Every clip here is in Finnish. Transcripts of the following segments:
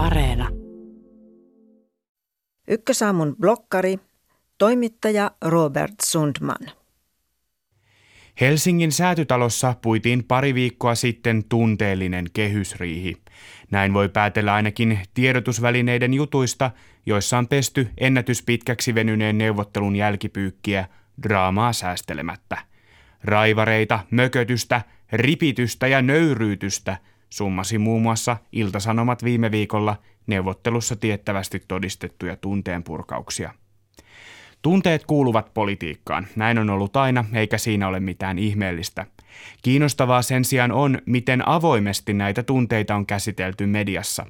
Areena. Ykkösaamun blokkari, toimittaja Robert Sundman. Helsingin säätytalossa puitiin pari viikkoa sitten tunteellinen kehysriihi. Näin voi päätellä ainakin tiedotusvälineiden jutuista, joissa on pesty ennätyspitkäksi venyneen neuvottelun jälkipyykkiä draamaa säästelemättä. Raivareita, mökötystä, ripitystä ja nöyryytystä summasi muun muassa Iltasanomat viime viikolla neuvottelussa tiettävästi todistettuja tunteenpurkauksia. Tunteet kuuluvat politiikkaan. Näin on ollut aina, eikä siinä ole mitään ihmeellistä. Kiinnostavaa sen sijaan on, miten avoimesti näitä tunteita on käsitelty mediassa.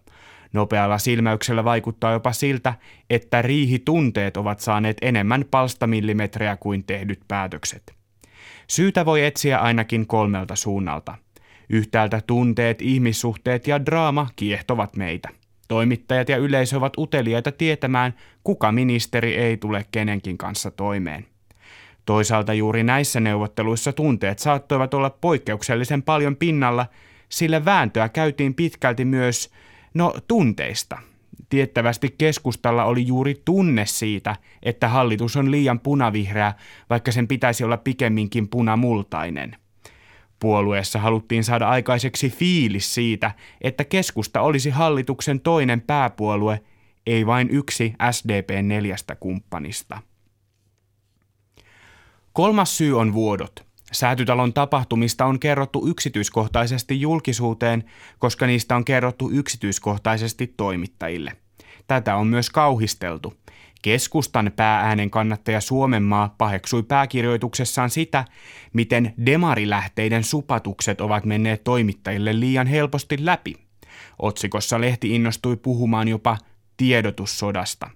Nopealla silmäyksellä vaikuttaa jopa siltä, että riihitunteet ovat saaneet enemmän palstamillimetrejä kuin tehdyt päätökset. Syytä voi etsiä ainakin kolmelta suunnalta. Yhtäältä tunteet, ihmissuhteet ja draama kiehtovat meitä. Toimittajat ja yleisö ovat uteliaita tietämään, kuka ministeri ei tule kenenkin kanssa toimeen. Toisaalta juuri näissä neuvotteluissa tunteet saattoivat olla poikkeuksellisen paljon pinnalla, sillä vääntöä käytiin pitkälti myös, no, tunteista. Tiettävästi keskustalla oli juuri tunne siitä, että hallitus on liian punavihreä, vaikka sen pitäisi olla pikemminkin punamultainen – Puolueessa haluttiin saada aikaiseksi fiilis siitä, että keskusta olisi hallituksen toinen pääpuolue, ei vain yksi SDPn neljästä kumppanista. Kolmas syy on vuodot. Säätytalon tapahtumista on kerrottu yksityiskohtaisesti julkisuuteen, koska niistä on kerrottu yksityiskohtaisesti toimittajille. Tätä on myös kauhisteltu. Keskustan päääänen kannattaja Suomenmaa paheksui pääkirjoituksessaan sitä, miten demarilähteiden supatukset ovat menneet toimittajille liian helposti läpi. Otsikossa lehti innostui puhumaan jopa tiedotussodasta.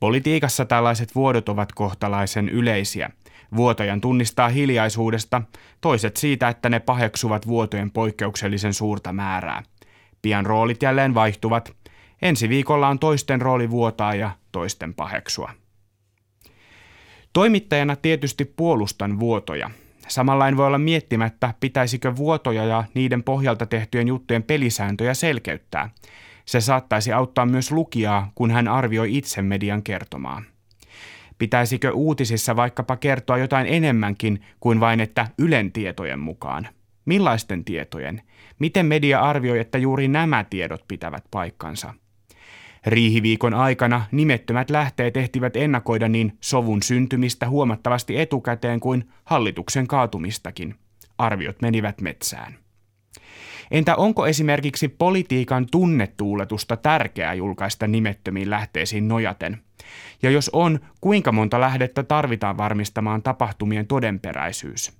Politiikassa tällaiset vuodot ovat kohtalaisen yleisiä. Vuotajan tunnistaa hiljaisuudesta, toiset siitä, että ne paheksuvat vuotojen poikkeuksellisen suurta määrää. Pian roolit jälleen vaihtuvat – Ensi viikolla on toisten rooli vuotaa ja toisten paheksua. Toimittajana tietysti puolustan vuotoja. Samallain voi olla miettimättä, pitäisikö vuotoja ja niiden pohjalta tehtyjen juttujen pelisääntöjä selkeyttää. Se saattaisi auttaa myös lukijaa, kun hän arvioi itse median kertomaa. Pitäisikö uutisissa vaikkapa kertoa jotain enemmänkin kuin vain, että Ylen tietojen mukaan? Millaisten tietojen? Miten media arvioi, että juuri nämä tiedot pitävät paikkansa? Riihiviikon aikana nimettömät lähteet ehtivät ennakoida niin sovun syntymistä huomattavasti etukäteen kuin hallituksen kaatumistakin. Arviot menivät metsään. Entä onko esimerkiksi politiikan tunnetuuletusta tärkeää julkaista nimettömiin lähteisiin nojaten? Ja jos on, kuinka monta lähdettä tarvitaan varmistamaan tapahtumien todenperäisyys?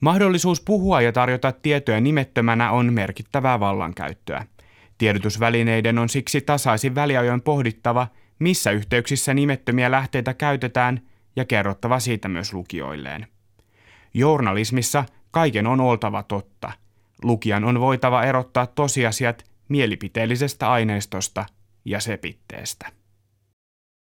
Mahdollisuus puhua ja tarjota tietoja nimettömänä on merkittävää vallankäyttöä – Tiedotusvälineiden on siksi tasaisin väliajoin pohdittava, missä yhteyksissä nimettömiä lähteitä käytetään ja kerrottava siitä myös lukijoilleen. Journalismissa kaiken on oltava totta. Lukijan on voitava erottaa tosiasiat mielipiteellisestä aineistosta ja sepitteestä.